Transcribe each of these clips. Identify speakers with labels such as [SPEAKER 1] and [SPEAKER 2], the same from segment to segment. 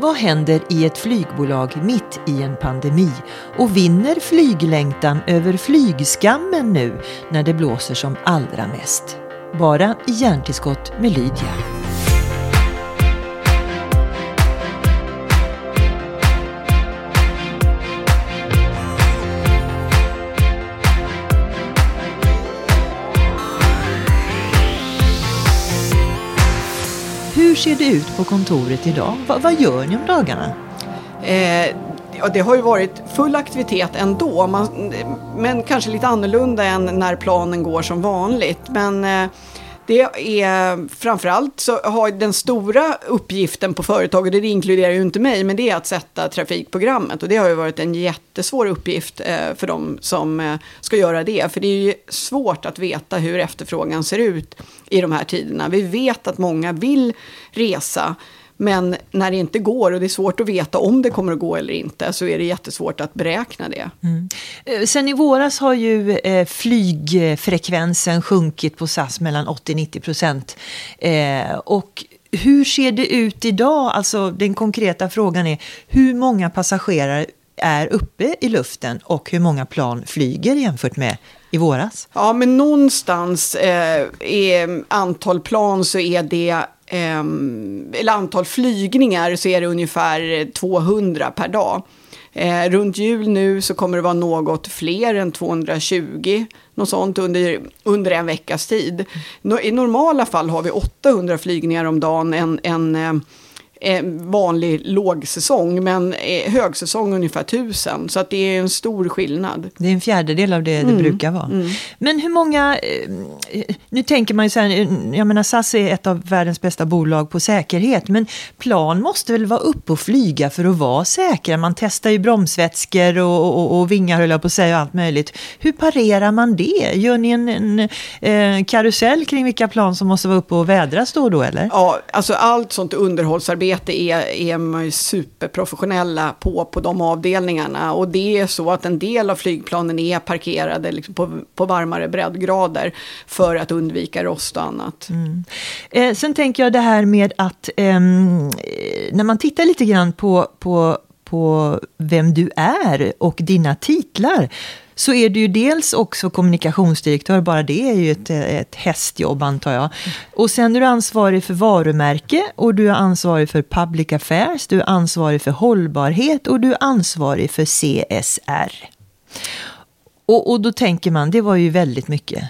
[SPEAKER 1] Vad händer i ett flygbolag mitt i en pandemi? Och vinner flyglängtan över flygskammen nu när det blåser som allra mest? Bara i hjärntillskott med Lydia. Ut på kontoret idag? Va, vad gör ni om dagarna?
[SPEAKER 2] Eh, ja, det har ju varit full aktivitet ändå, man, men kanske lite annorlunda än när planen går som vanligt. Men eh, det är framförallt så har den stora uppgiften på företaget, det inkluderar ju inte mig, men det är att sätta trafikprogrammet. Och det har ju varit en jättesvår uppgift eh, för de som eh, ska göra det. För det är ju svårt att veta hur efterfrågan ser ut i de här tiderna. Vi vet att många vill resa, men när det inte går och det är svårt att veta om det kommer att gå eller inte så är det jättesvårt att beräkna det. Mm.
[SPEAKER 1] Eh, sen i våras har ju eh, flygfrekvensen sjunkit på SAS mellan 80-90 procent. Eh, och hur ser det ut idag? Alltså den konkreta frågan är hur många passagerare är uppe i luften och hur många plan flyger jämfört med i våras?
[SPEAKER 2] Ja, men någonstans eh, är antal plan så är det Ehm, eller antal flygningar så är det ungefär 200 per dag. Eh, runt jul nu så kommer det vara något fler än 220, något sånt under, under en veckas tid. No, I normala fall har vi 800 flygningar om dagen, en, en eh, vanlig lågsäsong, men eh, högsäsong ungefär 1000. Så att det är en stor skillnad.
[SPEAKER 1] Det är en fjärdedel av det mm. det brukar vara. Mm. Men hur många, eh, nu tänker man ju så här, eh, jag menar SAS är ett av världens bästa bolag på säkerhet, men plan måste väl vara uppe och flyga för att vara säkra? Man testar ju bromsvätskor och, och, och vingar höll jag på att säga och allt möjligt. Hur parerar man det? Gör ni en, en eh, karusell kring vilka plan som måste vara uppe och vädras då och då eller?
[SPEAKER 2] Ja, alltså allt sånt underhållsarbete arbete är, är man ju superprofessionella på, på de avdelningarna. Och det är så att en del av flygplanen är parkerade liksom på, på varmare breddgrader för att undvika rost och annat. Mm.
[SPEAKER 1] Eh, sen tänker jag det här med att eh, när man tittar lite grann på, på på vem du är och dina titlar så är du ju dels också kommunikationsdirektör, bara det är ju ett, eh, ett hästjobb antar jag. Och sen är du ansvarig för varumärke och du är ansvarig för public affairs, du är ansvarig för hållbarhet och du är ansvarig för CSR. Och, och då tänker man, det var ju väldigt mycket.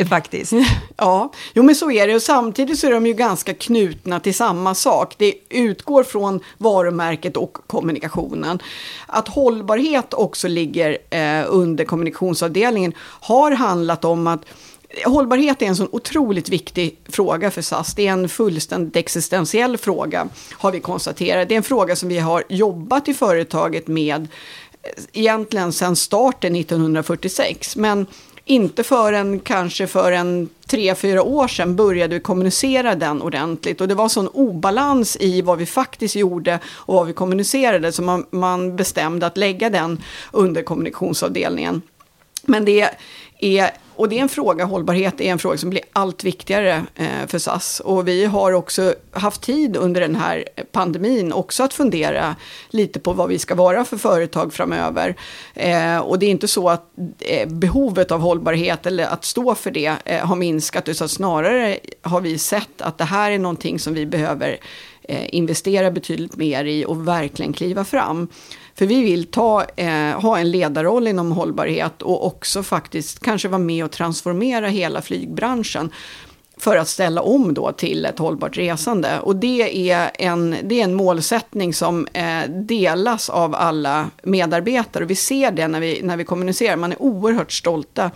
[SPEAKER 1] Eh, faktiskt.
[SPEAKER 2] Ja, jo men så är det. Och samtidigt så är de ju ganska knutna till samma sak. Det utgår från varumärket och kommunikationen. Att hållbarhet också ligger eh, under kommunikationsavdelningen har handlat om att Hållbarhet är en så otroligt viktig fråga för SAS. Det är en fullständigt existentiell fråga, har vi konstaterat. Det är en fråga som vi har jobbat i företaget med eh, egentligen sedan starten 1946. Men inte förrän kanske för en tre, fyra år sedan började vi kommunicera den ordentligt. Och det var sån obalans i vad vi faktiskt gjorde och vad vi kommunicerade, så man, man bestämde att lägga den under kommunikationsavdelningen. Men det är och det är en fråga, hållbarhet är en fråga som blir allt viktigare eh, för SAS. Och vi har också haft tid under den här pandemin också att fundera lite på vad vi ska vara för företag framöver. Eh, och det är inte så att eh, behovet av hållbarhet eller att stå för det eh, har minskat, utan snarare har vi sett att det här är någonting som vi behöver eh, investera betydligt mer i och verkligen kliva fram. För vi vill ta, eh, ha en ledarroll inom hållbarhet och också faktiskt kanske vara med och transformera hela flygbranschen för att ställa om då till ett hållbart resande. Och det är en, det är en målsättning som eh, delas av alla medarbetare. Och vi ser det när vi, när vi kommunicerar. Man är oerhört stolta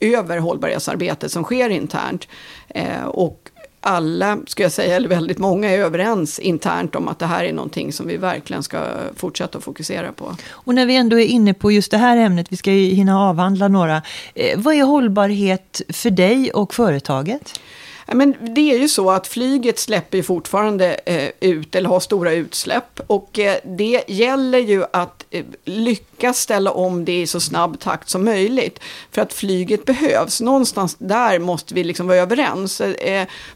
[SPEAKER 2] över hållbarhetsarbetet som sker internt. Eh, och alla, ska jag säga, eller väldigt många är överens internt om att det här är någonting som vi verkligen ska fortsätta att fokusera på.
[SPEAKER 1] Och när vi ändå är inne på just det här ämnet, vi ska ju hinna avhandla några. Eh, vad är hållbarhet för dig och företaget?
[SPEAKER 2] Men det är ju så att flyget släpper fortfarande eh, ut, eller har stora utsläpp. Och eh, det gäller ju att eh, lyckas ställa om det i så snabb takt som möjligt. För att flyget behövs. Någonstans där måste vi liksom vara överens.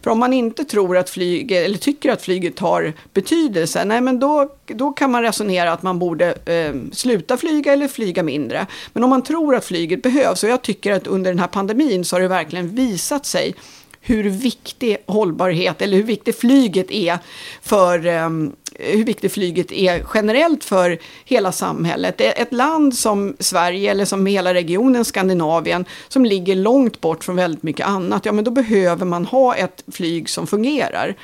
[SPEAKER 2] För om man inte tror att flyget, eller tycker att flyget har betydelse, nej men då, då kan man resonera att man borde eh, sluta flyga eller flyga mindre. Men om man tror att flyget behövs, och jag tycker att under den här pandemin så har det verkligen visat sig hur viktig hållbarhet eller hur viktigt flyget är för um, hur viktigt flyget är generellt för hela samhället. Ett land som Sverige eller som hela regionen Skandinavien som ligger långt bort från väldigt mycket annat, ja men då behöver man ha ett flyg som fungerar.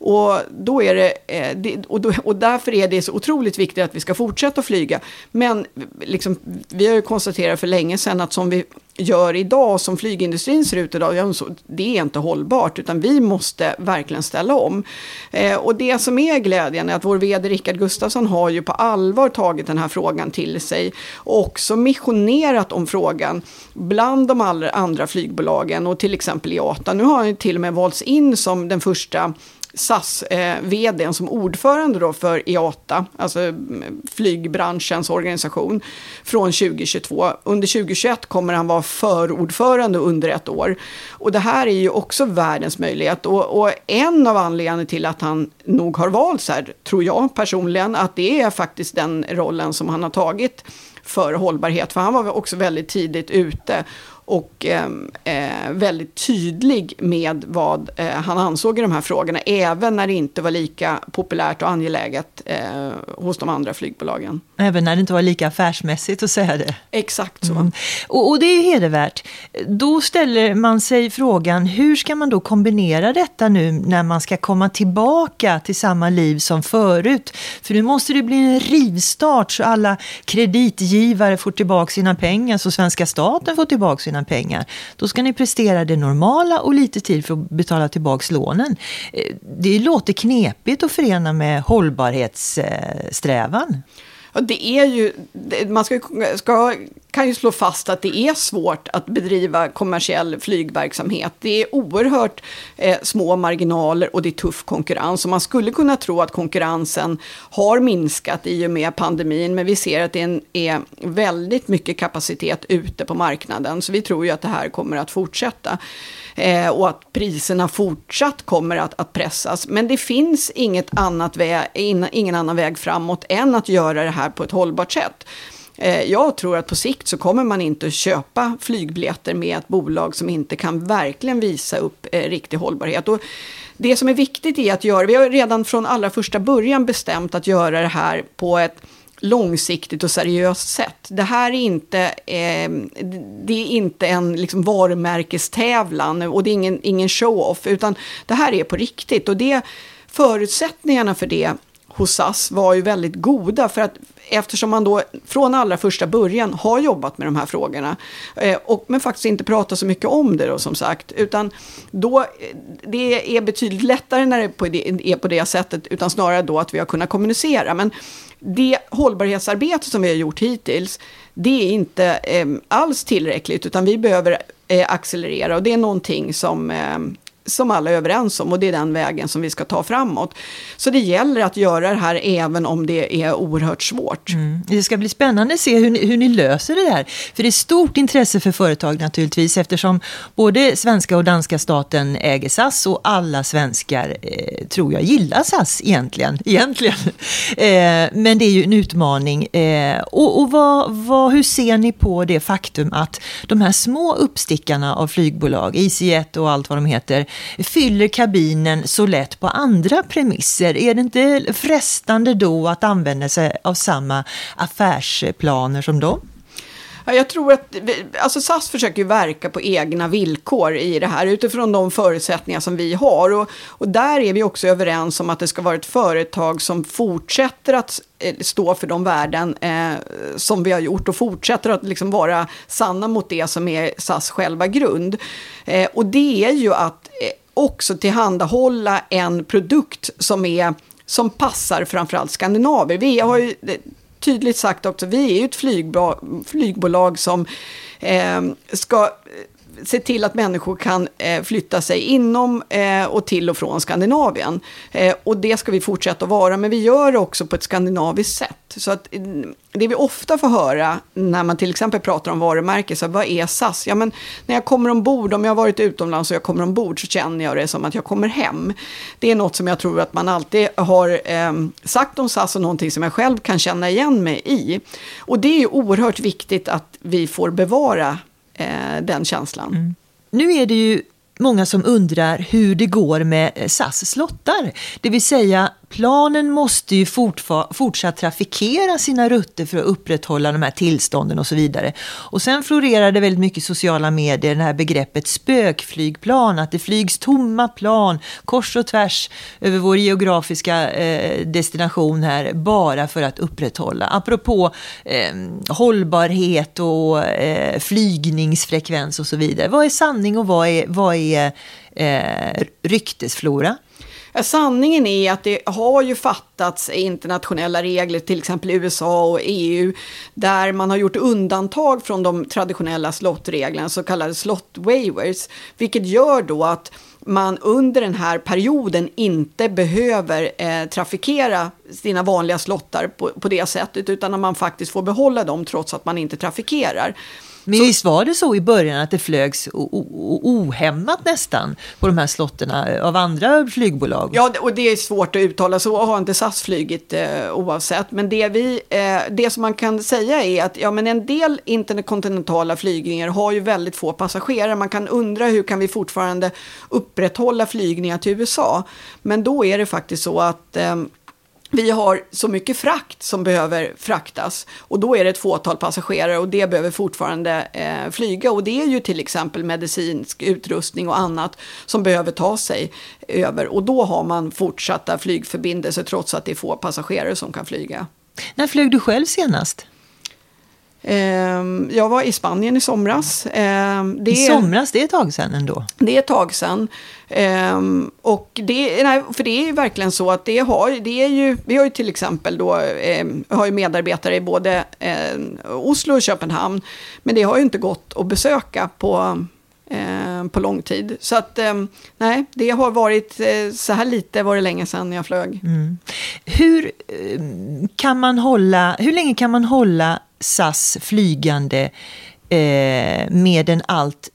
[SPEAKER 2] Och, då är eh, det, och, då, och därför är det så otroligt viktigt att vi ska fortsätta flyga. Men liksom, vi har ju konstaterat för länge sedan att som vi gör idag, som flygindustrin ser ut idag, det är inte hållbart, utan vi måste verkligen ställa om. Eh, och det som är glädjande är att vår vd Rickard Gustafsson har ju på allvar tagit den här frågan till sig och också missionerat om frågan bland de allra andra flygbolagen och till exempel IATA. Nu har han till och med valts in som den första SAS-vdn eh, som ordförande då för IATA, alltså mm, flygbranschens organisation, från 2022. Under 2021 kommer han vara förordförande under ett år. Och det här är ju också världens möjlighet. Och, och en av anledningarna till att han nog har valts här, tror jag personligen, att det är faktiskt den rollen som han har tagit för hållbarhet. För han var också väldigt tidigt ute och ehm, eh, väldigt tydlig med vad eh, han ansåg i de här frågorna, även när det inte var lika populärt och angeläget eh, hos de andra flygbolagen.
[SPEAKER 1] Även när det inte var lika affärsmässigt att säga det?
[SPEAKER 2] Exakt så. Mm.
[SPEAKER 1] Och, och, det är hedervärt. Då ställer man sig frågan, hur ska man då kombinera detta nu när man ska komma tillbaka till samma liv som förut? För nu måste det bli en rivstart så alla kreditgivare får tillbaka sina pengar, så svenska staten får tillbaka sina pengar. Då ska ni prestera det normala och lite tid för att betala tillbaka lånen. Eh, det låter knepigt att förena med hållbarhetssträvan.
[SPEAKER 2] Ja, det är ju, man ska, ska, kan ju slå fast att det är svårt att bedriva kommersiell flygverksamhet. Det är oerhört eh, små marginaler och det är tuff konkurrens. Och man skulle kunna tro att konkurrensen har minskat i och med pandemin, men vi ser att det är, en, är väldigt mycket kapacitet ute på marknaden. Så vi tror ju att det här kommer att fortsätta eh, och att priserna fortsatt kommer att, att pressas. Men det finns inget annat väg, ingen annan väg framåt än att göra det här på ett hållbart sätt. Eh, jag tror att på sikt så kommer man inte att köpa flygbiljetter med ett bolag som inte kan verkligen visa upp eh, riktig hållbarhet. Och det som är viktigt är att göra, vi har redan från allra första början bestämt att göra det här på ett långsiktigt och seriöst sätt. Det här är inte, eh, det är inte en liksom, varumärkestävlan och det är ingen, ingen show-off, utan det här är på riktigt. Och det, förutsättningarna för det hos SAS var ju väldigt goda, för att eftersom man då från allra första början har jobbat med de här frågorna, eh, och, men faktiskt inte pratar så mycket om det då som sagt, utan då, eh, det är betydligt lättare när det är på det, är på det sättet, utan snarare då att vi har kunnat kommunicera. Men det hållbarhetsarbete som vi har gjort hittills, det är inte eh, alls tillräckligt, utan vi behöver eh, accelerera och det är någonting som eh, som alla är överens om och det är den vägen som vi ska ta framåt. Så det gäller att göra det här även om det är oerhört svårt.
[SPEAKER 1] Mm. Det ska bli spännande att se hur ni, hur ni löser det här. För det är stort intresse för företag naturligtvis eftersom både svenska och danska staten äger SAS och alla svenskar eh, tror jag gillar SAS egentligen. egentligen. Eh, men det är ju en utmaning. Eh, och och vad, vad, hur ser ni på det faktum att de här små uppstickarna av flygbolag, EasyJet och allt vad de heter, fyller kabinen så lätt på andra premisser? Är det inte frestande då att använda sig av samma affärsplaner som dem?
[SPEAKER 2] Jag tror att alltså SAS försöker verka på egna villkor i det här utifrån de förutsättningar som vi har. Och, och där är vi också överens om att det ska vara ett företag som fortsätter att eh, stå för de värden eh, som vi har gjort och fortsätter att liksom vara sanna mot det som är SAS själva grund. Eh, och det är ju att eh, också tillhandahålla en produkt som är som passar framförallt skandinaver. Vi har ju tydligt sagt också, vi är ju ett flygbolag, som eh, ska se till att människor kan eh, flytta sig inom eh, och till och från Skandinavien. Eh, och det ska vi fortsätta att vara, men vi gör det också på ett skandinaviskt sätt. Så att eh, det vi ofta får höra när man till exempel pratar om varumärke, så vad är SAS? Ja, men när jag kommer ombord, om jag har varit utomlands och jag kommer ombord så känner jag det som att jag kommer hem. Det är något som jag tror att man alltid har eh, sagt om SAS och någonting som jag själv kan känna igen mig i. Och det är ju oerhört viktigt att vi får bevara eh, den känslan. Mm.
[SPEAKER 1] Nu är det ju många som undrar hur det går med SAS slottar. Det vill säga planen måste ju fortsatt trafikera sina rutter för att upprätthålla de här tillstånden och så vidare. Och sen florerar det väldigt mycket i sociala medier, det här begreppet spökflygplan, att det flygs tomma plan kors och tvärs över vår geografiska eh, destination här, bara för att upprätthålla. Apropå eh, hållbarhet och eh, flygningsfrekvens och så vidare. Vad är sanning och vad är, vad är eh,
[SPEAKER 2] Sanningen är att det har ju fattats internationella regler, till exempel USA och EU, där man har gjort undantag från de traditionella slottreglerna, så kallade slot waivers, vilket gör då att man under den här perioden inte behöver eh, trafikera sina vanliga slottar på, på det sättet, utan att man faktiskt får behålla dem trots att man inte trafikerar.
[SPEAKER 1] Men så, visst var det så i början att det flögs ohämmat nästan på de här slotterna av andra flygbolag?
[SPEAKER 2] Ja, och det är svårt att uttala, så har inte SAS flygit eh, oavsett. Men det, vi, eh, det som man kan säga är att ja, men en del interkontinentala flygningar har ju väldigt få passagerare. Man kan undra hur kan vi fortfarande upprätthålla flygningar till USA? Men då är det faktiskt så att eh, vi har så mycket frakt som behöver fraktas och då är det ett fåtal passagerare och det behöver fortfarande eh, flyga och det är ju till exempel medicinsk utrustning och annat som behöver ta sig över och då har man fortsatta flygförbindelser trots att det är få passagerare som kan flyga.
[SPEAKER 1] När flög du själv senast?
[SPEAKER 2] Ehm, jag var i Spanien i somras.
[SPEAKER 1] Ehm, det I somras, det är ett tag sedan ändå?
[SPEAKER 2] Det är ett tag sedan. Ehm, och det, nej, för det är verkligen så att det har, det är ju, vi har ju till exempel då, har ju medarbetare i både Oslo och Köpenhamn. Men det har ju inte gått att besöka på på lång tid. Så att nej, det har varit så här lite var det länge sedan jag flög. Mm.
[SPEAKER 1] Hur kan man hålla, hur länge kan man hålla SAS flygande eh, med en allt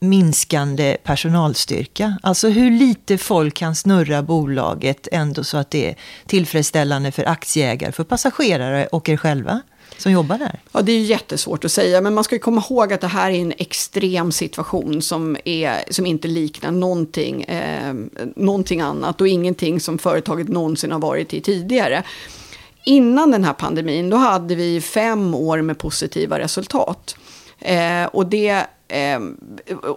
[SPEAKER 1] minskande personalstyrka. Alltså hur lite folk kan snurra bolaget ändå så att det är tillfredsställande för aktieägare, för passagerare och er själva som jobbar där?
[SPEAKER 2] Ja, det är jättesvårt att säga, men man ska komma ihåg att det här är en extrem situation som, är, som inte liknar någonting, eh, någonting annat och ingenting som företaget någonsin har varit i tidigare innan den här pandemin, då hade vi fem år med positiva resultat. Eh, och det Eh,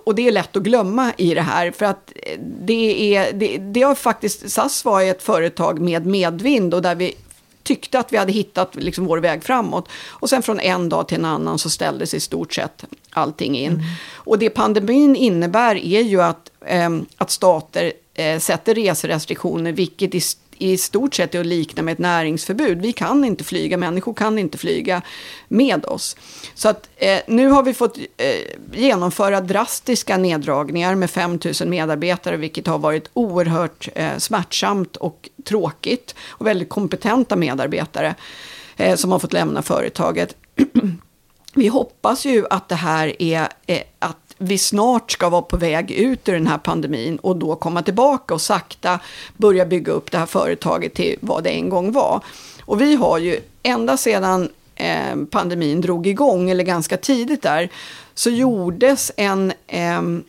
[SPEAKER 2] och det är lätt att glömma i det här, för att det, är, det, det har faktiskt, SAS var ett företag med medvind och där vi tyckte att vi hade hittat liksom vår väg framåt. Och sen från en dag till en annan så ställdes i stort sett allting in. Mm. Och det pandemin innebär är ju att, eh, att stater eh, sätter reserestriktioner, vilket i i stort sett är att likna med ett näringsförbud. Vi kan inte flyga, människor kan inte flyga med oss. Så att eh, nu har vi fått eh, genomföra drastiska neddragningar med 5 000 medarbetare, vilket har varit oerhört eh, smärtsamt och tråkigt. Och väldigt kompetenta medarbetare eh, som har fått lämna företaget. vi hoppas ju att det här är eh, att vi snart ska vara på väg ut ur den här pandemin och då komma tillbaka och sakta börja bygga upp det här företaget till vad det en gång var. Och vi har ju ända sedan eh, pandemin drog igång, eller ganska tidigt där, så gjordes en ehm,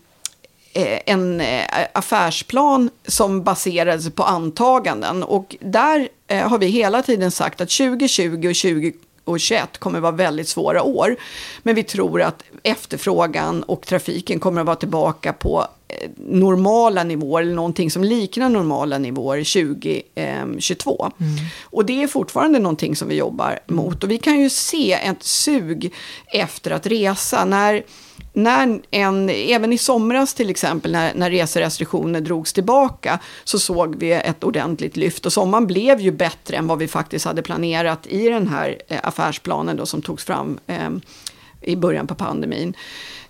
[SPEAKER 2] eh, en eh, affärsplan som baserades på antaganden. Och där eh, har vi hela tiden sagt att 2020 och 20 och 21 kommer att vara väldigt svåra år. Men vi tror att efterfrågan och trafiken kommer att vara tillbaka på eh, normala nivåer, eller någonting som liknar normala nivåer 2022. Mm. Och det är fortfarande någonting som vi jobbar mot. Och vi kan ju se ett sug efter att resa. När när en, även i somras till exempel, när, när reserestriktioner drogs tillbaka, så såg vi ett ordentligt lyft. Och sommaren blev ju bättre än vad vi faktiskt hade planerat i den här eh, affärsplanen då, som togs fram eh, i början på pandemin.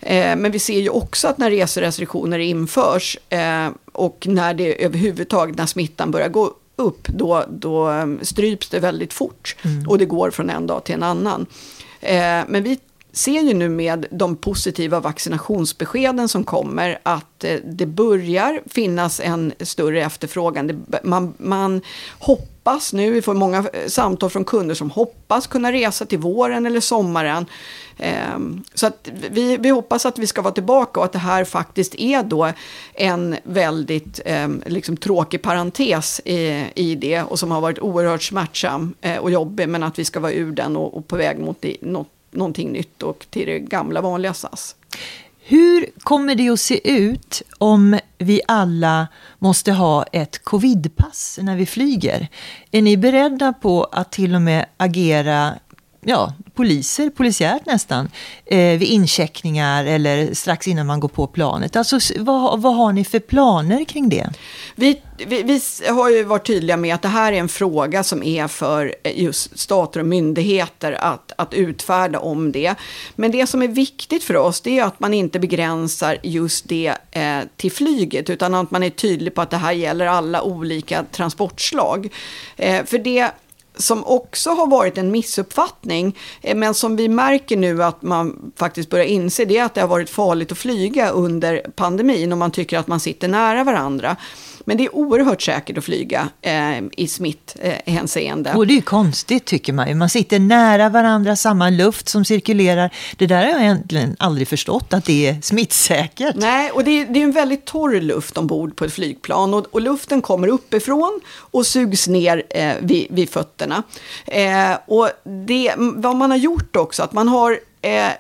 [SPEAKER 2] Eh, men vi ser ju också att när reserestriktioner införs eh, och när det överhuvudtaget, när smittan börjar gå upp, då, då um, stryps det väldigt fort. Mm. Och det går från en dag till en annan. Eh, men vi ser ju nu med de positiva vaccinationsbeskeden som kommer att eh, det börjar finnas en större efterfrågan. Man, man hoppas nu, vi får många eh, samtal från kunder som hoppas kunna resa till våren eller sommaren. Ehm, så att vi, vi hoppas att vi ska vara tillbaka och att det här faktiskt är då en väldigt ehm, liksom tråkig parentes i, i det och som har varit oerhört smärtsam eh, och jobbig men att vi ska vara ur den och, och på väg mot något någonting nytt och till det gamla vanliga SAS.
[SPEAKER 1] Hur kommer det att se ut om vi alla måste ha ett covidpass när vi flyger? Är ni beredda på att till och med agera ja, poliser, polisiärt nästan, eh, vid incheckningar eller strax innan man går på planet. Alltså, vad, vad har ni för planer kring det?
[SPEAKER 2] Vi, vi, vi, har ju varit tydliga med att det här är en fråga som är för eh, just stater och myndigheter att, att utfärda om det. Men det som är viktigt för oss det är att man inte begränsar just det eh, till flyget utan att man är tydlig på att det här gäller alla olika transportslag. Eh, för det som också har varit en missuppfattning, eh, men som vi märker nu att man faktiskt börjar inse, det är att det har varit farligt att flyga under pandemin och man tycker att man sitter nära varandra. Men det är oerhört säkert att flyga eh, i smitthänseende.
[SPEAKER 1] Eh, och det är ju konstigt tycker man ju. Man sitter nära varandra, samma luft som cirkulerar. Det där har jag egentligen aldrig förstått att det är smittsäkert.
[SPEAKER 2] Nej, och det är, det är en väldigt torr luft ombord på ett flygplan. Och, och luften kommer uppifrån och sugs ner eh, vid, vid fötterna. Eh, och det, vad man har gjort också, att man har Eh,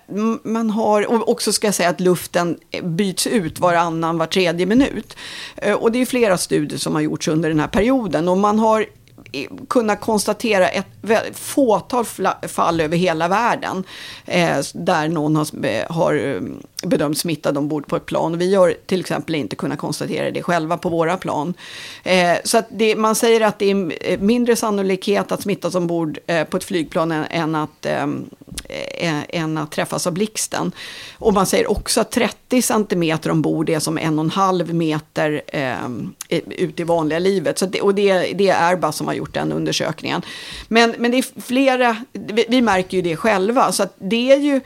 [SPEAKER 2] man har, och också ska jag säga att luften eh, byts ut varannan, var tredje minut. Eh, och det är flera studier som har gjorts under den här perioden. Och man har eh, kunnat konstatera ett fåtal fall över hela världen eh, där någon har, har eh, bedömts smittad ombord på ett plan. Vi har till exempel inte kunnat konstatera det själva på våra plan. Eh, så att det, man säger att det är mindre sannolikhet att smittas ombord eh, på ett flygplan än, än att, ehm, Eh, än att träffas av blixten. Och man säger också att 30 centimeter ombord är som en och en halv meter eh, ut i vanliga livet. Så det, och det, det är Airbus som har gjort den undersökningen. Men, men det är flera, vi, vi märker ju det själva, så att det är ju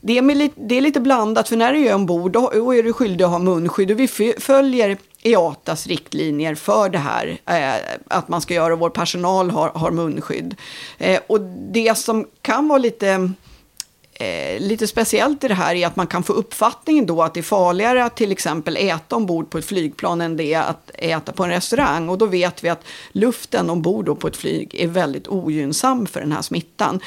[SPEAKER 2] det är, lite, det är lite blandat, för när du är ombord då, då är du skyldig att ha munskydd. Och vi följer IATAs riktlinjer för det här, eh, att man ska göra och vår personal har, har munskydd. Eh, och det som kan vara lite eh, lite speciellt i det här är att man kan få uppfattningen då att det är farligare att till exempel äta ombord på ett flygplan än det är att äta på en restaurang. Och då vet vi att luften ombord på ett flyg är väldigt ogynnsam för den här smittan.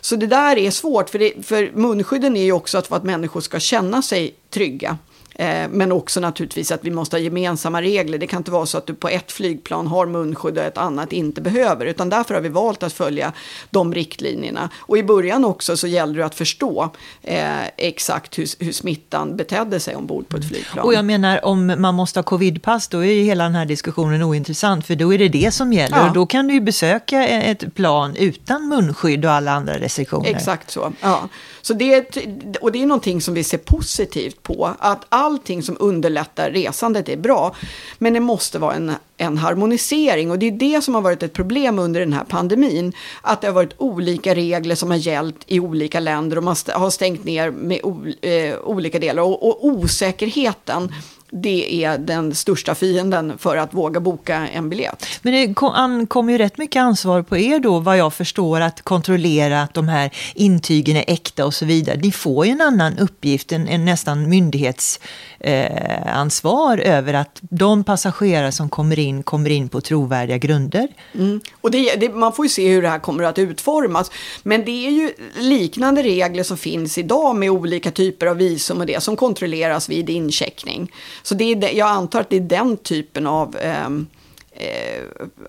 [SPEAKER 2] Så det där är svårt, för, det, för munskydden är ju också att för att människor ska känna sig trygga. Eh, men också naturligtvis att vi måste ha gemensamma regler. Det kan inte vara så att du på ett flygplan har munskydd och ett annat inte behöver. Utan därför har vi valt att följa de riktlinjerna. Och i början också så gällde det att förstå eh, exakt hur, hur smittan betedde sig ombord på ett flygplan.
[SPEAKER 1] Och jag menar om man måste ha covidpass då är ju hela den här diskussionen ointressant. För då är det det som gäller. Ja. Och då kan du ju besöka ett plan utan munskydd och alla andra restriktioner.
[SPEAKER 2] Exakt så. Ja. Så det, och det är någonting som vi ser positivt på. Att allting som underlättar resandet är bra. Men det måste vara en, en harmonisering. Och det är det som har varit ett problem under den här pandemin. Att det har varit olika regler som har gällt i olika länder. Och man har stängt ner med o, eh, olika delar. Och, och osäkerheten det är den största fienden för att våga boka en biljett.
[SPEAKER 1] Men det ankommer ju rätt mycket ansvar på er då, vad jag förstår, att kontrollera att de här intygen är äkta och så vidare. Ni får ju en annan uppgift, en, en nästan myndighets eh, över att de passagerare som kommer in, kommer in på trovärdiga grunder.
[SPEAKER 2] Mm. Och det, det, man får ju se hur det här kommer att utformas. Men det är ju liknande regler som finns idag med olika typer av visum och det som kontrolleras vid incheckning. Så det är, jag antar att det är den typen av eh,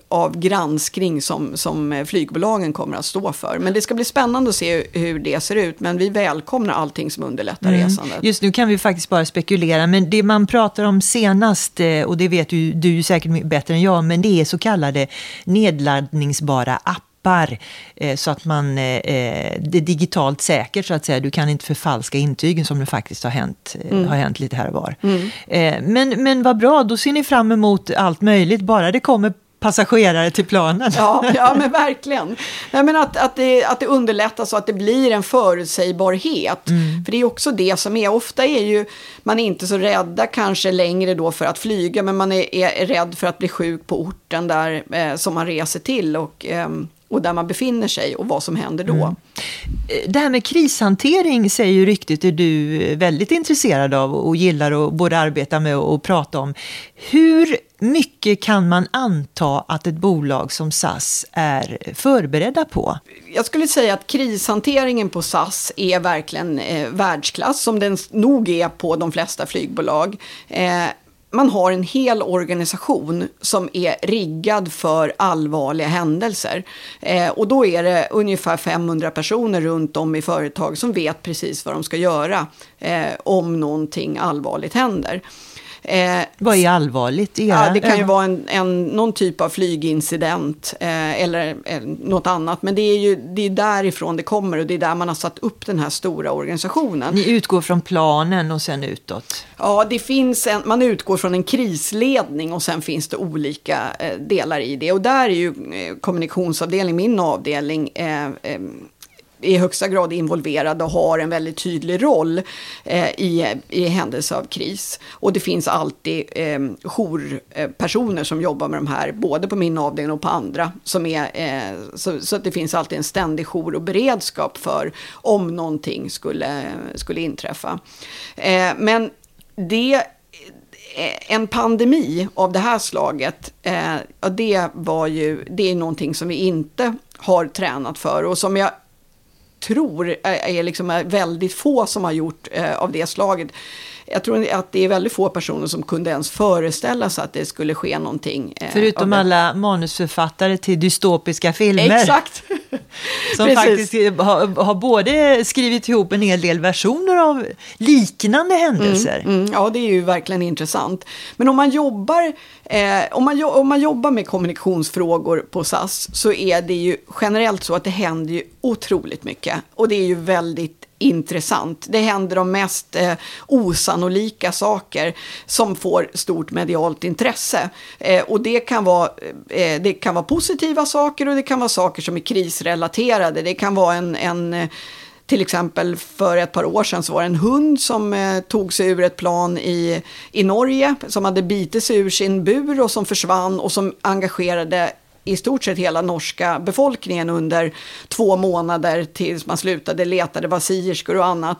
[SPEAKER 2] av granskning som, som flygbolagen kommer att stå för. Men det ska bli spännande att se hur det ser ut. Men vi välkomnar allting som underlättar mm. resandet.
[SPEAKER 1] Just nu kan vi faktiskt bara spekulera. Men det man pratar om senast, eh, och det vet ju du säkert bättre än jag, men det är så kallade nedladdningsbara appar appar eh, så att man, eh, eh, det är digitalt säkert så att säga. Du kan inte förfalska intygen som det faktiskt har hänt, mm. har hänt lite här och var. Mm. Eh, men, men vad bra, då ser ni fram emot allt möjligt, bara det kommer passagerare till planen.
[SPEAKER 2] Ja, ja men verkligen. Nej, men att, att, det, att det underlättas och att det blir en förutsägbarhet. Mm. För det är också det som är, ofta är ju man är inte så rädda kanske längre då för att flyga, men man är, är rädd för att bli sjuk på orten där eh, som man reser till. Och, eh, och där man befinner sig och vad som händer då. Mm.
[SPEAKER 1] Det här med krishantering säger ju ryktet är du väldigt intresserad av och gillar att både arbeta med och prata om. Hur mycket kan man anta att ett bolag som SAS är förberedda på?
[SPEAKER 2] Jag skulle säga att krishanteringen på SAS är verkligen eh, världsklass, som den nog är på de flesta flygbolag. Eh, man har en hel organisation som är riggad för allvarliga händelser. Eh, och då är det ungefär 500 personer runt om i företag som vet precis vad de ska göra eh, om någonting allvarligt händer.
[SPEAKER 1] Eh, Vad är allvarligt?
[SPEAKER 2] Ja, det kan ju vara en, en, någon typ av flygincident eh, eller eh, något annat. Men det är ju det är därifrån det kommer och det är där man har satt upp den här stora organisationen.
[SPEAKER 1] Ni utgår från planen och sen utåt?
[SPEAKER 2] Ja, det finns en, man utgår från en krisledning och sen finns det olika eh, delar i det. Och där är ju eh, kommunikationsavdelning, min avdelning, eh, eh, i högsta grad involverade och har en väldigt tydlig roll eh, i, i händelse av kris. Och det finns alltid eh, jourpersoner som jobbar med de här, både på min avdelning och på andra. Som är, eh, så, så, att det finns alltid en ständig jour och beredskap för om någonting skulle, skulle inträffa. Eh, men det eh, en pandemi av det här slaget, eh, det, var ju, det är någonting som vi inte har tränat för och som jag tror eh, är liksom eh, väldigt få som har gjort eh, av det slaget jag tror att det är väldigt få personer som kunde ens föreställa sig att det skulle ske någonting.
[SPEAKER 1] Eh, Förutom alla manusförfattare till dystopiska filmer.
[SPEAKER 2] Exakt.
[SPEAKER 1] som faktiskt har, har, både skrivit ihop en hel del versioner av liknande händelser.
[SPEAKER 2] Mm, mm, ja, det är ju verkligen intressant. Men om man jobbar, eh, om, man, om man jobbar med kommunikationsfrågor på SAS så är det ju generellt så att det händer ju otroligt mycket. Och det är ju väldigt intressant. Det händer de mest eh, osannolika saker som får stort medialt intresse. Eh, och det kan, vara, eh, det kan vara positiva saker och det kan vara saker som är krisrelaterade. Det kan vara en, en eh, till exempel för ett par år sedan så var det en hund som eh, tog sig ur ett plan i, i Norge som hade bitit sig ur sin bur och som försvann och som engagerade i stort sett hela norska befolkningen under två månader tills man slutade leta. Det var sierskor och annat.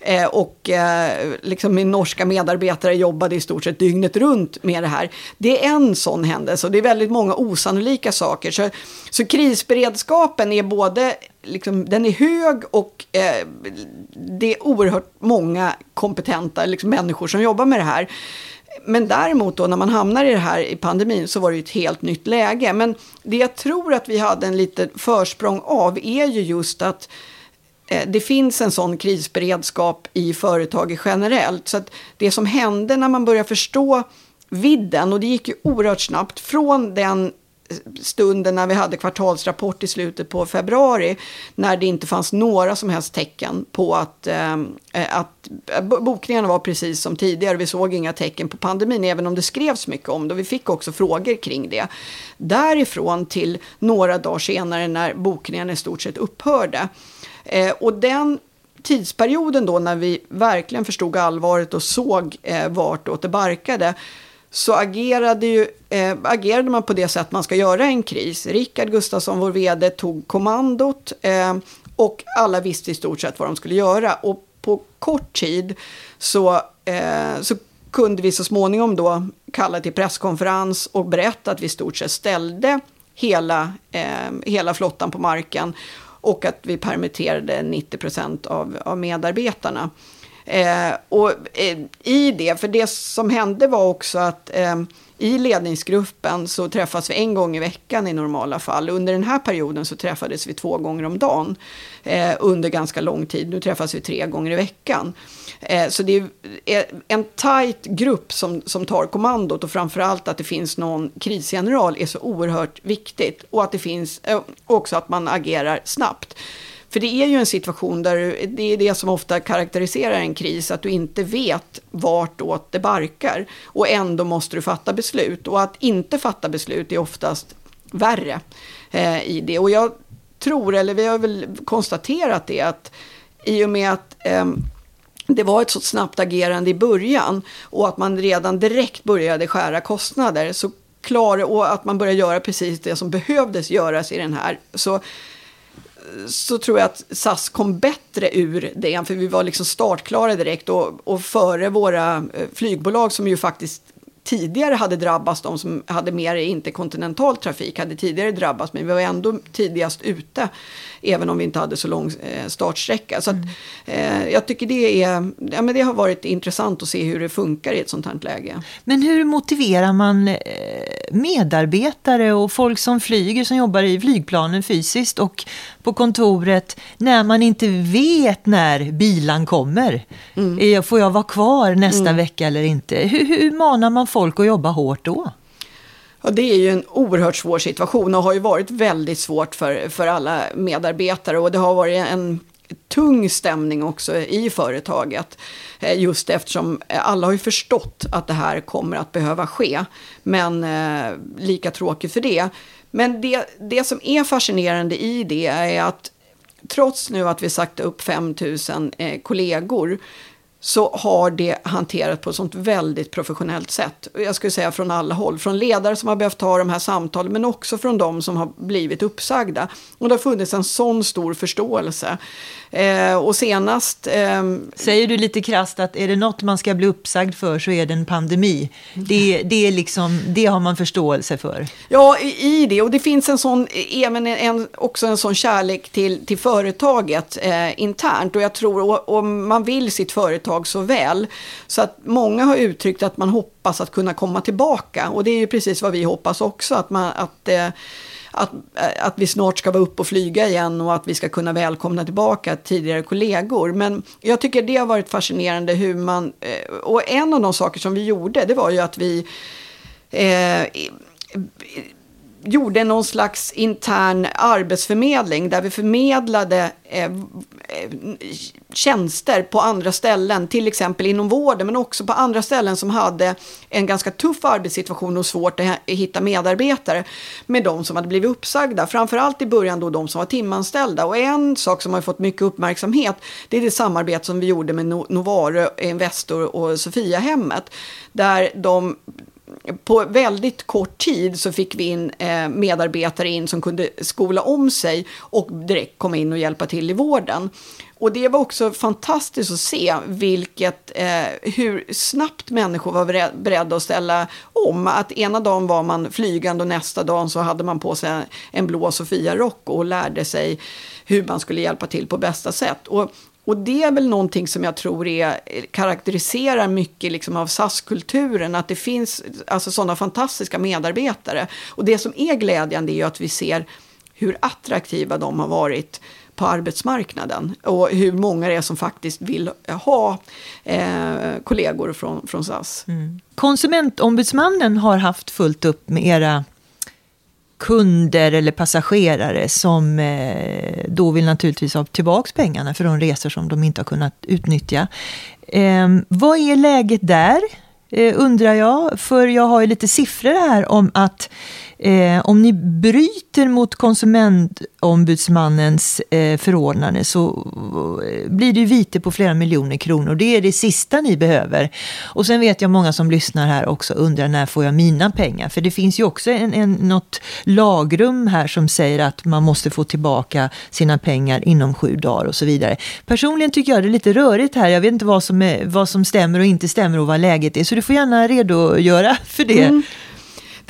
[SPEAKER 2] Eh, och eh, liksom min norska medarbetare jobbade i stort sett dygnet runt med det här. Det är en sån händelse och det är väldigt många osannolika saker. Så, så krisberedskapen är både liksom, den är hög och eh, det är oerhört många kompetenta liksom, människor som jobbar med det här men däremot då när man hamnar i det här i pandemin så var det ju ett helt nytt läge. Men det jag tror att vi hade en liten försprång av är ju just att eh, det finns en sån krisberedskap i företag generellt. Så att det som hände när man började förstå vidden, och det gick ju oerhört snabbt, från den stunden när vi hade kvartalsrapport i slutet på februari, när det inte fanns några som helst tecken på att, eh, att bokningarna var precis som tidigare. Vi såg inga tecken på pandemin, även om det skrevs mycket om det. Vi fick också frågor kring det. Därifrån till några dagar senare när bokningarna i stort sett upphörde. Eh, och den tidsperioden då när vi verkligen förstod allvaret och såg eh, vartåt det barkade så agerade, ju, eh, agerade man på det sätt man ska göra i en kris. Rickard Gustafsson, vår vd, tog kommandot eh, och alla visste i stort sett vad de skulle göra. Och på kort tid så, eh, så kunde vi så småningom då kalla till presskonferens och berätta att vi i stort sett ställde hela, eh, hela flottan på marken och att vi permitterade 90 procent av, av medarbetarna. Eh, och eh, i det, för det som hände var också att eh, i ledningsgruppen så träffas vi en gång i veckan i normala fall. Under den här perioden så träffades vi två gånger om dagen eh, under ganska lång tid. Nu träffas vi tre gånger i veckan. Eh, så det är eh, en tajt grupp som, som tar kommandot och framförallt att det finns någon krisgeneral är så oerhört viktigt. Och att det finns eh, också att man agerar snabbt. För det är ju en situation där det är det som ofta karaktäriserar en kris, att du inte vet vartåt det barkar. Och ändå måste du fatta beslut. Och att inte fatta beslut är oftast värre eh, i det. Och jag tror, eller vi har väl konstaterat det, att i och med att eh, det var ett så snabbt agerande i början och att man redan direkt började skära kostnader så klar, och att man började göra precis det som behövdes göras i den här. Så så tror jag att SAS kom bättre ur det, för vi var liksom startklara direkt och, och före våra eh, flygbolag som ju faktiskt tidigare hade drabbats, de som hade mer interkontinental trafik hade tidigare drabbats, men vi var ändå tidigast ute, även om vi inte hade så lång eh, startsträcka. Så att, eh, jag tycker det, är, ja, men det har varit intressant att se hur det funkar i ett sånt här läge.
[SPEAKER 1] Men hur motiverar man eh, medarbetare och folk som flyger, som jobbar i flygplanen fysiskt och på kontoret, när man inte vet när bilan kommer? Mm. Får jag vara kvar nästa mm. vecka eller inte? Hur, hur manar man folk att jobba hårt då?
[SPEAKER 2] Ja, det är ju en oerhört svår situation och har ju varit väldigt svårt för, för alla medarbetare och det har varit en tung stämning också i företaget. Eh, just eftersom alla har ju förstått att det här kommer att behöva ske. Men eh, lika tråkigt för det. Men det, det som är fascinerande i det är att trots nu att vi sagt upp 5000 eh, kollegor så har det hanterat på ett sånt väldigt professionellt sätt. Jag skulle säga från alla håll. Från ledare som har behövt ta de här samtalen men också från de som har blivit uppsagda. Och det har funnits en sån stor förståelse. Eh, och senast... Eh,
[SPEAKER 1] Säger du lite krasst att är det något man ska bli uppsagd för så är det en pandemi. Det, det, är liksom, det har man förståelse för.
[SPEAKER 2] Ja, i, i det. Och det finns en sån, även en, också en sån kärlek till, till företaget eh, internt. Och jag tror, om man vill sitt företag så väl. Så att många har uttryckt att man hoppas att kunna komma tillbaka. Och det är ju precis vad vi hoppas också. Att man, att, eh, att, eh, att vi snart ska vara uppe och flyga igen och att vi ska kunna välkomna tillbaka tidigare kollegor. Men jag tycker det har varit fascinerande hur man, eh, och en av de saker som vi gjorde det var ju att vi eh, gjorde någon slags intern arbetsförmedling där vi förmedlade eh, eh, tjänster på andra ställen, till exempel inom vården, men också på andra ställen som hade en ganska tuff arbetssituation och svårt att hitta medarbetare med de som hade blivit uppsagda. Framförallt i början då de som var timanställda. Och en sak som har fått mycket uppmärksamhet, det är det samarbete som vi gjorde med Novare, Investor och Sofiahemmet, där de på väldigt kort tid så fick vi in eh, medarbetare in som kunde skola om sig och direkt komma in och hjälpa till i vården. Och det var också fantastiskt att se vilket, eh, hur snabbt människor var beredda att ställa om. Att ena dagen var man flygande och nästa dag så hade man på sig en blå Sofia-rock och lärde sig hur man skulle hjälpa till på bästa sätt. Och och det är väl någonting som jag tror är, karaktäriserar mycket liksom av SAS-kulturen, att det finns alltså sådana fantastiska medarbetare. Och det som är glädjande är ju att vi ser hur attraktiva de har varit på arbetsmarknaden och hur många det är som faktiskt vill ha eh, kollegor från, från SAS. Mm.
[SPEAKER 1] Konsumentombudsmannen har haft fullt upp med era kunder eller passagerare som eh, då vill naturligtvis ha tillbaka pengarna för de resor som de inte har kunnat utnyttja. Eh, vad är läget där? Eh, undrar jag, för jag har ju lite siffror här om att Eh, om ni bryter mot konsumentombudsmannens eh, förordnande så eh, blir det vite på flera miljoner kronor. Det är det sista ni behöver. Och sen vet jag många som lyssnar här också undrar när får jag mina pengar? För det finns ju också en, en, något lagrum här som säger att man måste få tillbaka sina pengar inom sju dagar och så vidare. Personligen tycker jag det är lite rörigt här. Jag vet inte vad som, är, vad som stämmer och inte stämmer och vad läget är. Så du får gärna redogöra för det. Mm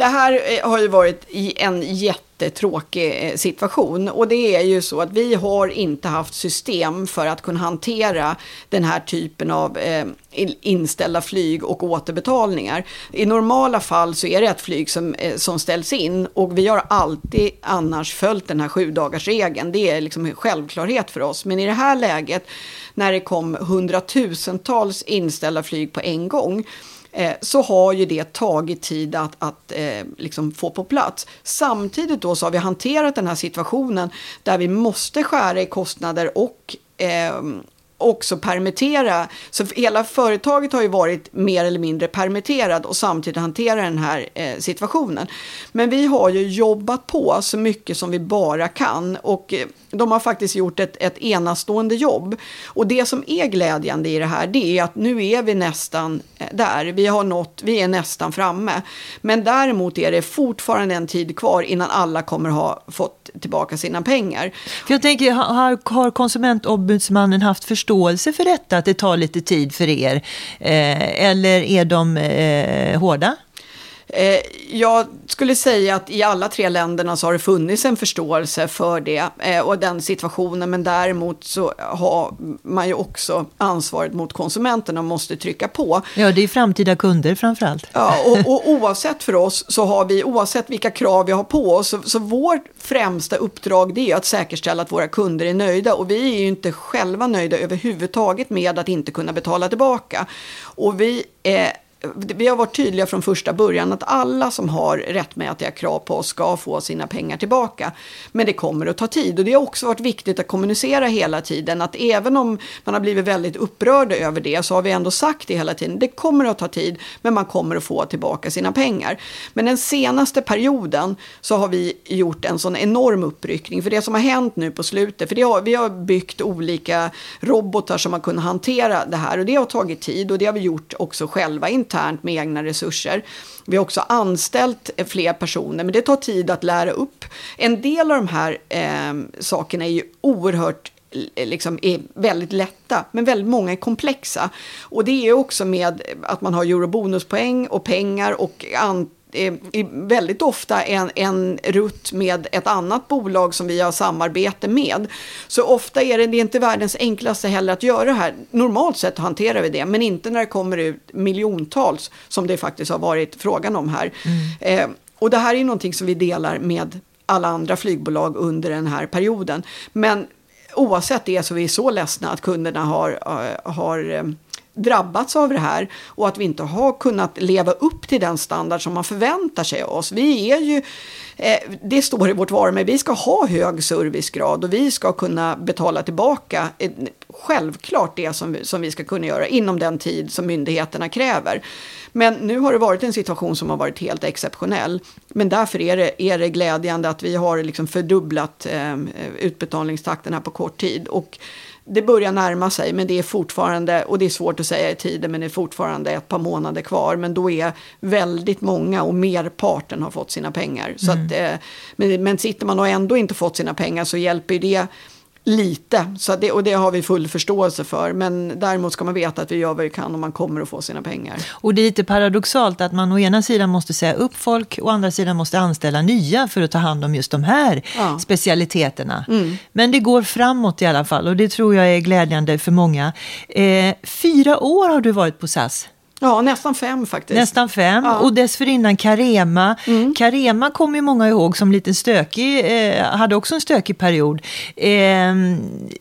[SPEAKER 2] det här eh, har ju varit i en jättetråkig eh, situation. Och det är ju så att vi har inte haft system för att kunna hantera den här typen av eh, inställda flyg och återbetalningar. I normala fall så är det ett flyg som, eh, som ställs in och vi har alltid annars följt den här sju dagars regeln. Det är liksom en självklarhet för oss. Men i det här läget när det kom hundratusentals inställda flyg på en gång eh, så har ju det tagit tid att, att eh, liksom få på plats. Samtidigt då så har vi hanterat den här situationen där vi måste skära i kostnader och eh, också permittera. Så hela företaget har ju varit mer eller mindre permitterad och samtidigt hantera den här eh, situationen. Men vi har ju jobbat på så mycket som vi bara kan och eh, de har faktiskt gjort ett, ett enastående jobb. Och det som är glädjande i det här, det är att nu är vi nästan eh, där. Vi har nått, vi är nästan framme. Men däremot är det fortfarande en tid kvar innan alla kommer ha fått tillbaka sina pengar.
[SPEAKER 1] För jag tänker, har, har konsumentombudsmannen haft förståelse för detta, att det tar lite tid för er? Eh, eller är de eh, hårda?
[SPEAKER 2] Eh, jag skulle säga att i alla tre länderna så har det funnits en förståelse för det eh, och den situationen. Men däremot så har man ju också ansvaret mot konsumenterna och måste trycka på.
[SPEAKER 1] Ja, det är framtida kunder framförallt.
[SPEAKER 2] Ja, och, och oavsett för oss så har vi, oavsett vilka krav vi har på oss, så, så vårt främsta uppdrag det är att säkerställa att våra kunder är nöjda. Och vi är ju inte själva nöjda överhuvudtaget med att inte kunna betala tillbaka. Och vi eh, vi har varit tydliga från första början att alla som har rättmätiga krav på oss ska få sina pengar tillbaka. Men det kommer att ta tid och det har också varit viktigt att kommunicera hela tiden att även om man har blivit väldigt upprörd över det så har vi ändå sagt det hela tiden. Det kommer att ta tid men man kommer att få tillbaka sina pengar. Men den senaste perioden så har vi gjort en sån enorm uppryckning för det som har hänt nu på slutet. För har, vi har byggt olika robotar som har kunnat hantera det här och det har tagit tid och det har vi gjort också själva internt med egna resurser. Vi har också anställt eh, fler personer, men det tar tid att lära upp. En del av de här eh, sakerna är ju oerhört eh, liksom är väldigt lätta, men väldigt många är komplexa. Och det är också med att man har eurobonuspoäng och pengar och antal väldigt ofta en, en rutt med ett annat bolag som vi har samarbete med. Så ofta är det, det är inte världens enklaste heller att göra det här. Normalt sett hanterar vi det, men inte när det kommer ut miljontals som det faktiskt har varit frågan om här. Mm. Eh, och det här är någonting som vi delar med alla andra flygbolag under den här perioden. Men oavsett det så är vi så ledsna att kunderna har, eh, har eh, drabbats av det här och att vi inte har kunnat leva upp till den standard som man förväntar sig av oss. Vi är ju, eh, det står i vårt varumärke, vi ska ha hög servicegrad och vi ska kunna betala tillbaka eh, självklart det som vi, som vi ska kunna göra inom den tid som myndigheterna kräver. Men nu har det varit en situation som har varit helt exceptionell. Men därför är det, är det glädjande att vi har liksom fördubblat eh, utbetalningstakten här på kort tid. Och det börjar närma sig, men det är fortfarande, och det är svårt att säga i tiden, men det är fortfarande ett par månader kvar. Men då är väldigt många och merparten har fått sina pengar. Så mm. att, eh, men, men sitter man och ändå inte fått sina pengar så hjälper det lite. Så det, och det har vi full förståelse för. Men däremot ska man veta att vi gör vad vi kan och man kommer att få sina pengar.
[SPEAKER 1] Och det är lite paradoxalt att man å ena sidan måste säga upp folk och å andra sidan måste anställa nya för att ta hand om just de här ja. specialiteterna. Mm. Men det går framåt i alla fall och det tror jag är glädjande för många. Eh, fyra år har du varit på SAS.
[SPEAKER 2] Ja, nästan fem faktiskt.
[SPEAKER 1] Nästan fem. Ja. Och dessförinnan Carema. Mm. Carema kommer ju många ihåg som lite stökig, eh, hade också en stökig period. Eh,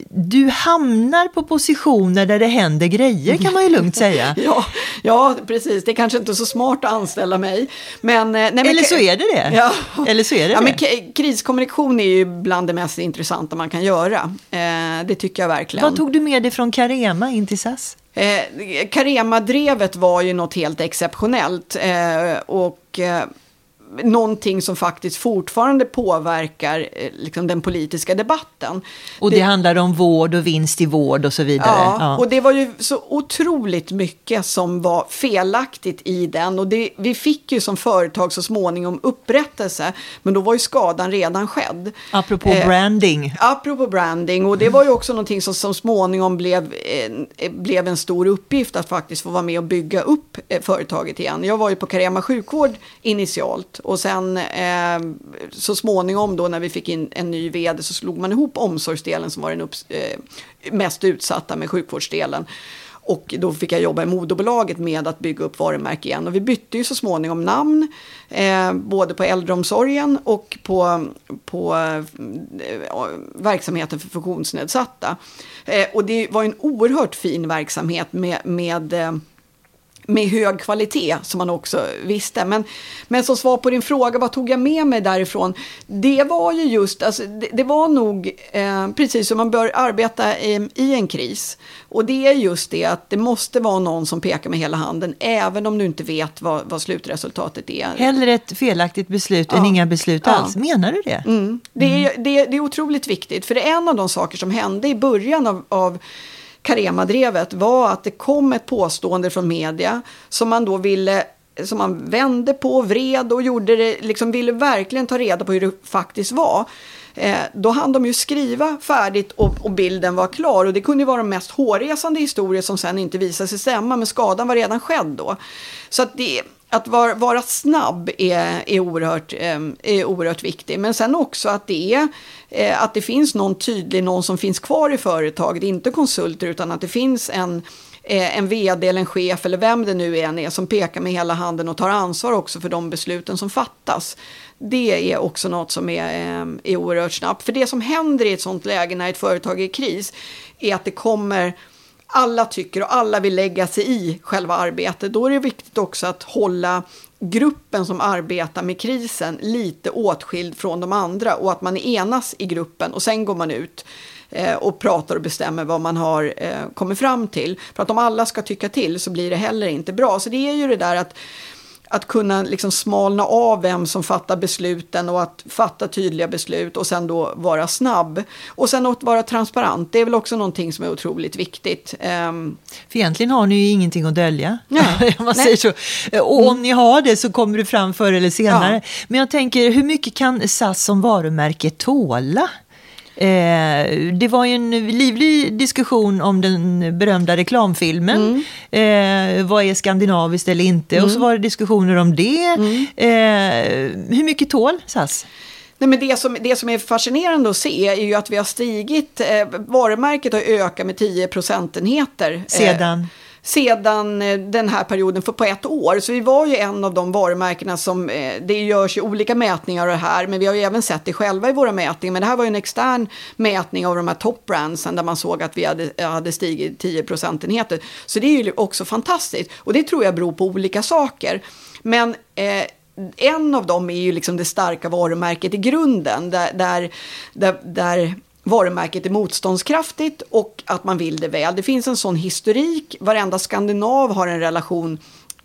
[SPEAKER 1] du hamnar på positioner där det händer grejer kan man ju lugnt säga.
[SPEAKER 2] ja, ja, precis. Det är kanske inte så smart att anställa mig. Men, eh, nej,
[SPEAKER 1] men Eller så är det det. Ja. Eller så är det
[SPEAKER 2] ja,
[SPEAKER 1] det.
[SPEAKER 2] Men kriskommunikation är ju bland det mest intressanta man kan göra. Eh, det tycker jag verkligen.
[SPEAKER 1] Vad tog du med dig från Carema in till SAS?
[SPEAKER 2] Eh, Carema-drevet var ju något helt exceptionellt. Eh, och eh, någonting som faktiskt fortfarande påverkar eh, liksom, den politiska debatten.
[SPEAKER 1] Och det, det handlar om vård och vinst i vård och så vidare.
[SPEAKER 2] Ja, ja, och det var ju så otroligt mycket som var felaktigt i den. Och det, vi fick ju som företag så småningom upprättelse, men då var ju skadan redan skedd.
[SPEAKER 1] Apropå eh, branding.
[SPEAKER 2] Apropå branding, och det var ju också någonting som så småningom blev, eh, blev en stor uppgift att faktiskt få vara med och bygga upp eh, företaget igen. Jag var ju på Carema sjukvård initialt och sen eh, så småningom då när vi fick in en ny vd så slog man ihop omsorgsdelen som var den upp, eh, mest utsatta med sjukvårdsdelen. Och då fick jag jobba i moderbolaget med att bygga upp varumärke igen. Och vi bytte ju så småningom namn, eh, både på äldreomsorgen och på, på eh, verksamheten för funktionsnedsatta. Eh, och det var en oerhört fin verksamhet med, med eh, med hög kvalitet som man också visste. Men, men som svar på din fråga, vad tog jag med mig därifrån? Det var ju just, alltså, det, det var nog eh, precis som man bör arbeta i, i, en kris. Och det är just det att det måste vara någon som pekar med hela handen, även om du inte vet vad, vad slutresultatet är.
[SPEAKER 1] Hellre ett felaktigt beslut ja. än inga beslut ja. alls. Menar du det?
[SPEAKER 2] Mm. Det, är, mm. det, det är otroligt viktigt, för det är en av de saker som hände i början av, av Carema-drevet var att det kom ett påstående från media som man då ville som man vände på, vred och gjorde det, liksom ville verkligen ta reda på hur det faktiskt var. Eh, då hann de ju skriva färdigt och, och, bilden var klar och det kunde ju vara de mest hårresande historier som sen inte visade sig stämma men skadan var redan skedd då. Så att det, att vara, vara snabb är, är, oerhört, ehm, är oerhört viktigt. Men sen också att det, är, eh, att det finns någon tydlig, någon som finns kvar i företaget, inte konsulter, utan att det finns en, eh, en vd eller en chef eller vem det nu än är som pekar med hela handen och tar ansvar också för de besluten som fattas. Det är också något som är, ehm, är oerhört snabbt. För det som händer i ett sånt läge när ett företag är i kris är att det kommer alla tycker och alla vill lägga sig i själva arbetet, då är det viktigt också att hålla gruppen som arbetar med krisen lite åtskild från de andra och att man enas i gruppen och sen går man ut eh, och pratar och bestämmer vad man har eh, kommit fram till. För att om alla ska tycka till så blir det heller inte bra. Så det är ju det där att att kunna liksom smalna av vem som fattar besluten och att fatta tydliga beslut och sen då vara snabb. Och sen att vara transparent, det är väl också någonting som är otroligt viktigt. Um...
[SPEAKER 1] För egentligen har ni ju ingenting att dölja. Nej. man säger så. Och om mm. ni har det så kommer det fram förr eller senare. Ja. Men jag tänker, hur mycket kan SAS som varumärke tåla? Eh, det var ju en livlig diskussion om den berömda reklamfilmen. Mm. Eh, vad är skandinaviskt eller inte? Mm. Och så mm. var det diskussioner om det. Mm. Eh, hur mycket tål SAS?
[SPEAKER 2] Nej, men det, som, det som är fascinerande att se är ju att vi har stigit, eh, varumärket har ökat med 10 procentenheter. Eh,
[SPEAKER 1] Sedan?
[SPEAKER 2] Sedan eh, den här perioden för på ett år. Så vi var ju en av de varumärkena som, eh, det görs ju olika mätningar av det här, men vi har ju även sett det själva i våra mätningar. Men det här var ju en extern mätning av de här topbrandsen där man såg att vi hade, eh, hade stigit 10 procentenheter. Så det är ju också fantastiskt och det tror jag beror på olika saker. Men eh, en av dem är ju liksom det starka varumärket i grunden där, där, där, där varumärket är motståndskraftigt och att man vill det väl. Det finns en sån historik, varenda skandinav har en relation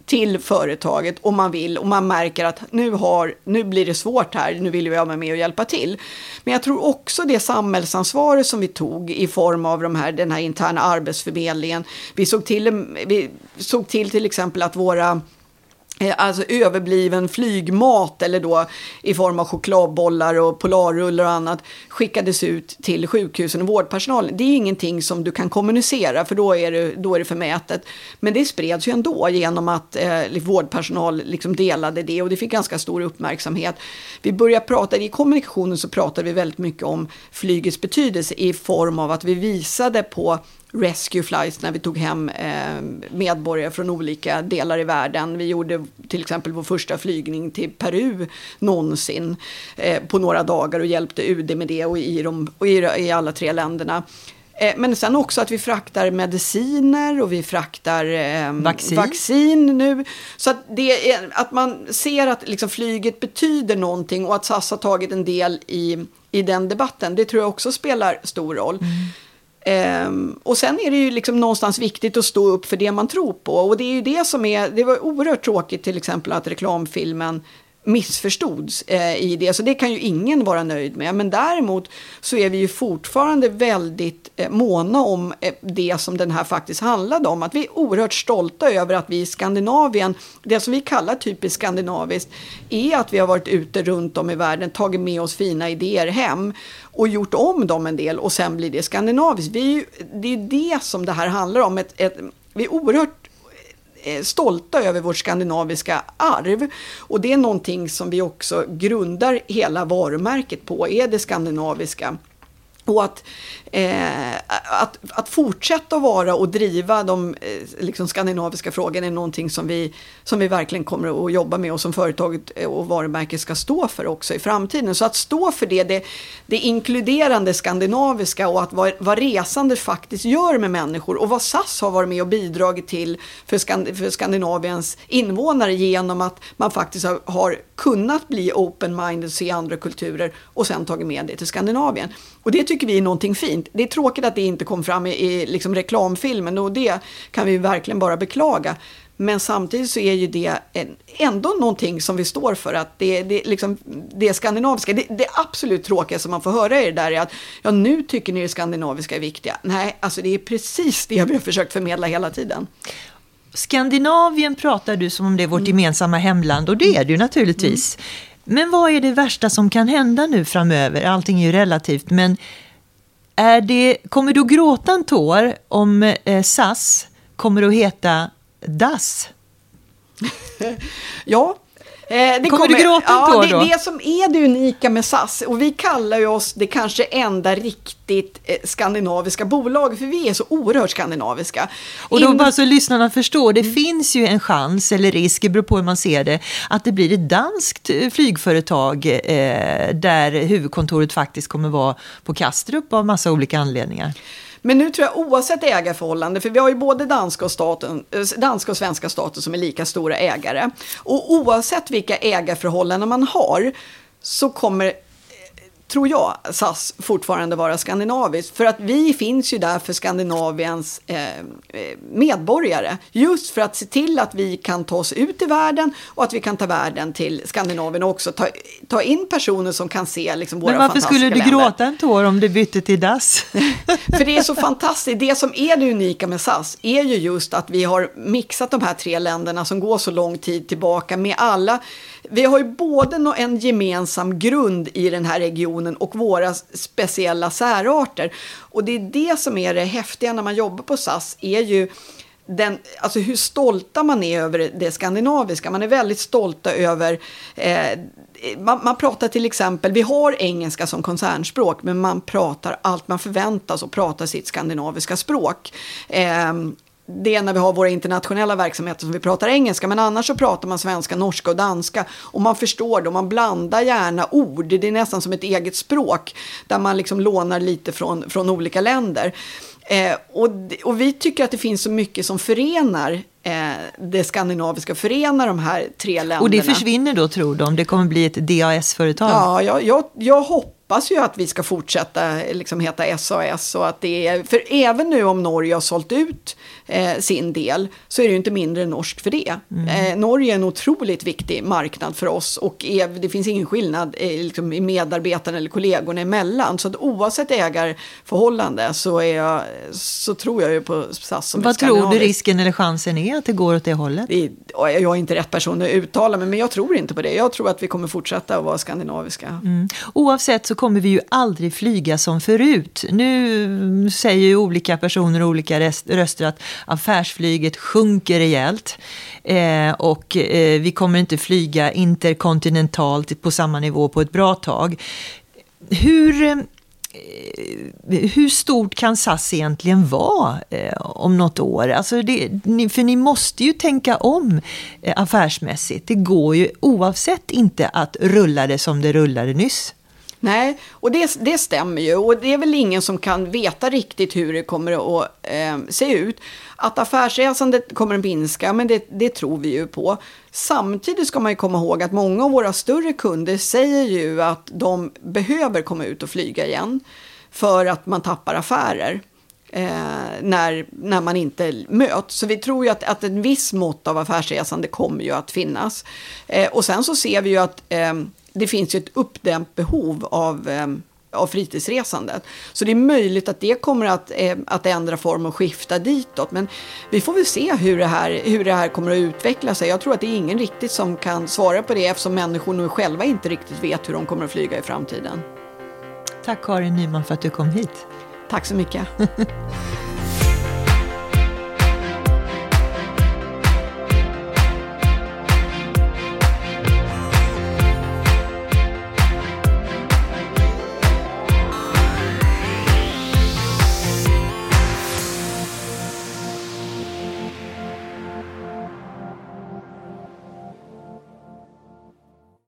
[SPEAKER 2] till företaget och man vill och man märker att nu, har, nu blir det svårt här, nu vill jag vara med och hjälpa till. Men jag tror också det samhällsansvaret som vi tog i form av de här, den här interna arbetsförmedlingen. Vi såg till, vi såg till till exempel att våra Eh, alltså överbliven flygmat eller då i form av chokladbollar och polarrullar och annat skickades ut till sjukhusen och vårdpersonalen. Det är ingenting som du kan kommunicera för då är det, då är det förmätet. Men det spreds ju ändå genom att eh, vårdpersonal liksom delade det och det fick ganska stor uppmärksamhet. Vi började prata, i kommunikationen så pratade vi väldigt mycket om flygets betydelse i form av att vi visade på rescue flights när vi tog hem eh, medborgare från olika delar i världen. Vi gjorde till exempel vår första flygning till Peru någonsin eh, på några dagar och hjälpte UD med det och i, de, och i, alla tre länderna. Eh, men sen också att vi fraktar mediciner och vi fraktar eh, vaccin. vaccin. nu. Så att, det är, att man ser att liksom flyget betyder någonting och att SAS har tagit en del i, i den debatten, det tror jag också spelar stor roll. Mm. Um, och sen är det ju liksom någonstans viktigt att stå upp för det man tror på. Och det är ju det som är, det var oerhört tråkigt till exempel att reklamfilmen missförstods eh, i det. Så det kan ju ingen vara nöjd med. Men däremot så är vi ju fortfarande väldigt eh, måna om eh, det som den här faktiskt handlade om. Att vi är oerhört stolta över att vi i Skandinavien, det som vi kallar typiskt skandinaviskt, är att vi har varit ute runt om i världen, tagit med oss fina idéer hem och gjort om dem en del och sen blir det skandinaviskt. Vi är ju, det är det som det här handlar om. Ett, ett, vi är oerhört Eh, stolta över vårt skandinaviska arv. Och det är någonting som vi också grundar hela varumärket på, är det skandinaviska. Och att, eh, att, att fortsätta vara och driva de eh, liksom skandinaviska frågorna är någonting som vi, som vi verkligen kommer att jobba med och som företaget och varumärket ska stå för också i framtiden. Så att stå för det, det, det inkluderande skandinaviska och att vad, vad resande faktiskt gör med människor och vad SAS har varit med och bidragit till för, Skand för Skandinaviens invånare genom att man faktiskt har, har kunnat bli open-minded, se andra kulturer och sen tagit med det till Skandinavien. Och det tycker vi är någonting fint. Det är tråkigt att det inte kom fram i, i liksom reklamfilmen och det kan vi verkligen bara beklaga. Men samtidigt så är ju det ändå någonting som vi står för, att det, det, liksom, det skandinaviska, det, det absolut tråkiga som man får höra är det där är att ja, nu tycker ni det skandinaviska är viktiga. Nej, alltså det är precis det vi har försökt förmedla hela tiden.
[SPEAKER 1] Skandinavien pratar du som om det är vårt mm. gemensamma hemland och det är det ju naturligtvis. Mm. Men vad är det värsta som kan hända nu framöver? Allting är ju relativt, men är det, kommer du att gråta en tår om eh, SAS kommer att heta DAS?
[SPEAKER 2] ja,
[SPEAKER 1] kommer, kommer, du gråta
[SPEAKER 2] ja,
[SPEAKER 1] på
[SPEAKER 2] det,
[SPEAKER 1] då?
[SPEAKER 2] Det som är det unika med SAS, och vi kallar ju oss det kanske enda riktigt eh, skandinaviska bolaget, för vi är så oerhört skandinaviska.
[SPEAKER 1] Och då In... bara så lyssnarna förstår, det mm. finns ju en chans, eller risk, det beror på hur man ser det, att det blir ett danskt eh, flygföretag eh, där huvudkontoret faktiskt kommer vara på Kastrup av massa olika anledningar.
[SPEAKER 2] Men nu tror jag oavsett ägarförhållande, för vi har ju både danska och, staten, eh, danska och svenska staten som är lika stora ägare. Och oavsett vilka ägarförhållanden man har så kommer tror jag, SAS fortfarande vara skandinaviskt. För att vi finns ju där för Skandinaviens eh, eh, medborgare. Just för att se till att vi kan ta oss ut i världen och att vi kan ta världen till Skandinavien och också ta, ta in personer som kan se liksom, våra fantastiska
[SPEAKER 1] länder. Men varför skulle du gråta en tår om du bytte till DAS?
[SPEAKER 2] för det är så fantastiskt. Det som är det unika med SAS är ju just att vi har mixat de här tre länderna som går så lång tid tillbaka med alla vi har ju både en gemensam grund i den här regionen och våra speciella särarter. Och det är det som är det häftiga när man jobbar på SAS, är ju den, alltså hur stolta man är över det skandinaviska. Man är väldigt stolta över eh, man, man, pratar till exempel, vi har engelska som koncernspråk, men man pratar allt man förväntas och pratar sitt skandinaviska språk. Eh, det är när vi har våra internationella verksamheter som vi pratar engelska, men annars så pratar man svenska, norska och danska och man förstår det och man blandar gärna ord. Det är nästan som ett eget språk där man liksom lånar lite från, från olika länder. Eh, och, och vi tycker att det finns så mycket som förenar eh, det skandinaviska, förenar de här tre länderna.
[SPEAKER 1] Och det försvinner då tror de? Det kommer bli ett DAS-företag?
[SPEAKER 2] Ja, jag, jag, jag hoppas hoppas ju att vi ska fortsätta liksom heta SAS och att det är, för även nu om Norge har sålt ut eh, sin del så är det ju inte mindre norskt för det. Mm. Eh, Norge är en otroligt viktig marknad för oss och är, det finns ingen skillnad eh, liksom, i medarbetarna eller kollegorna emellan. Så att oavsett ägarförhållande så, är jag, så tror jag ju på SAS som
[SPEAKER 1] Vad tror du risken eller chansen är att det går åt det hållet? Det,
[SPEAKER 2] jag är inte rätt person att uttala mig men jag tror inte på det. Jag tror att vi kommer fortsätta att vara skandinaviska. Mm.
[SPEAKER 1] Oavsett så kommer vi ju aldrig flyga som förut. Nu säger ju olika personer och olika röster att affärsflyget sjunker rejält. Eh, och eh, vi kommer inte flyga interkontinentalt på samma nivå på ett bra tag. Hur, eh, hur stort kan SAS egentligen vara eh, om något år? Alltså det, ni, för ni måste ju tänka om eh, affärsmässigt. Det går ju oavsett inte att rulla det som det rullade nyss.
[SPEAKER 2] Nej, och det, det stämmer ju. Och det är väl ingen som kan veta riktigt hur det kommer att eh, se ut. Att affärsresandet kommer att minska, men det, det, tror vi ju på. Samtidigt ska man ju komma ihåg att många av våra större kunder säger ju att de behöver komma ut och flyga igen. För att man tappar affärer. Eh, när, när man inte möts. Så vi tror ju att, att en viss mått av affärsresande kommer ju att finnas. Eh, och sen så ser vi ju att eh, det finns ju ett uppdämt behov av eh, av fritidsresandet. Så det är möjligt att det kommer att, eh, att ändra form och skifta ditåt. Men vi får väl se hur det, här, hur det här kommer att utveckla sig. Jag tror att det är ingen riktigt som kan svara på det eftersom människor nu själva inte riktigt vet hur de kommer att flyga i framtiden.
[SPEAKER 1] Tack Karin Nyman för att du kom hit.
[SPEAKER 2] Tack så mycket.